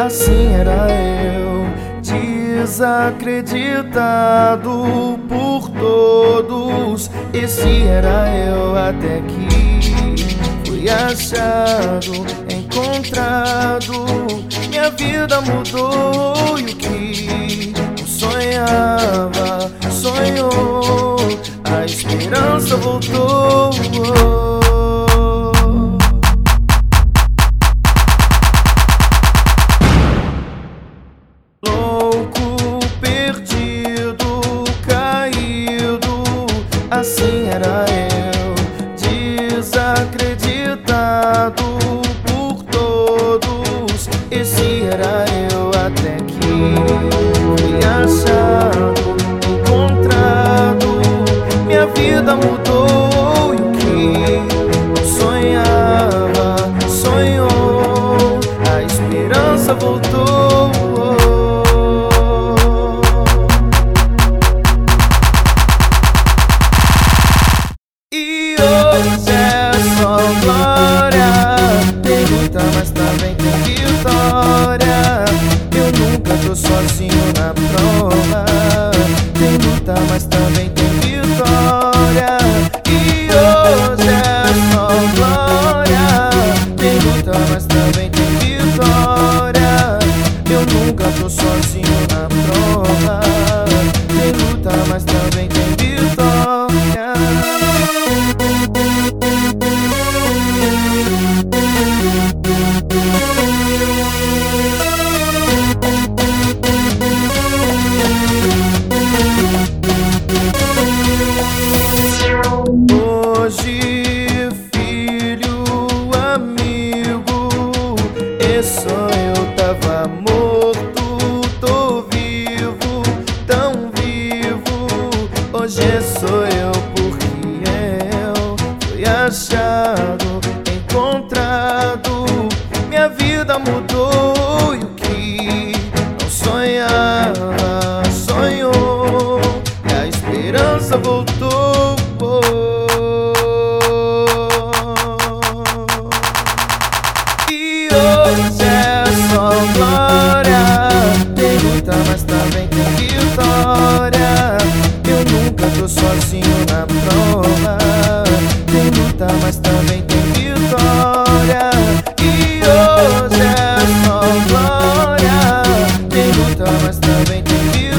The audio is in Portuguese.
Assim era eu, desacreditado por todos. Esse era eu até que fui achado, encontrado. Minha vida mudou e o que era eu, desacreditado por todos. Esse era eu até que fui achado, encontrado. Minha vida mudou e o que sonhava, sonhou. A esperança voltou. Hoje é só glória. Tem luta, mas também tem vitória. Eu nunca tô sozinho na prova. Tem luta, mas também tem sou eu porque eu fui achado, encontrado. Minha vida mudou e o que não sonhava, sonhou. E a esperança voltou. E hoje loving to you.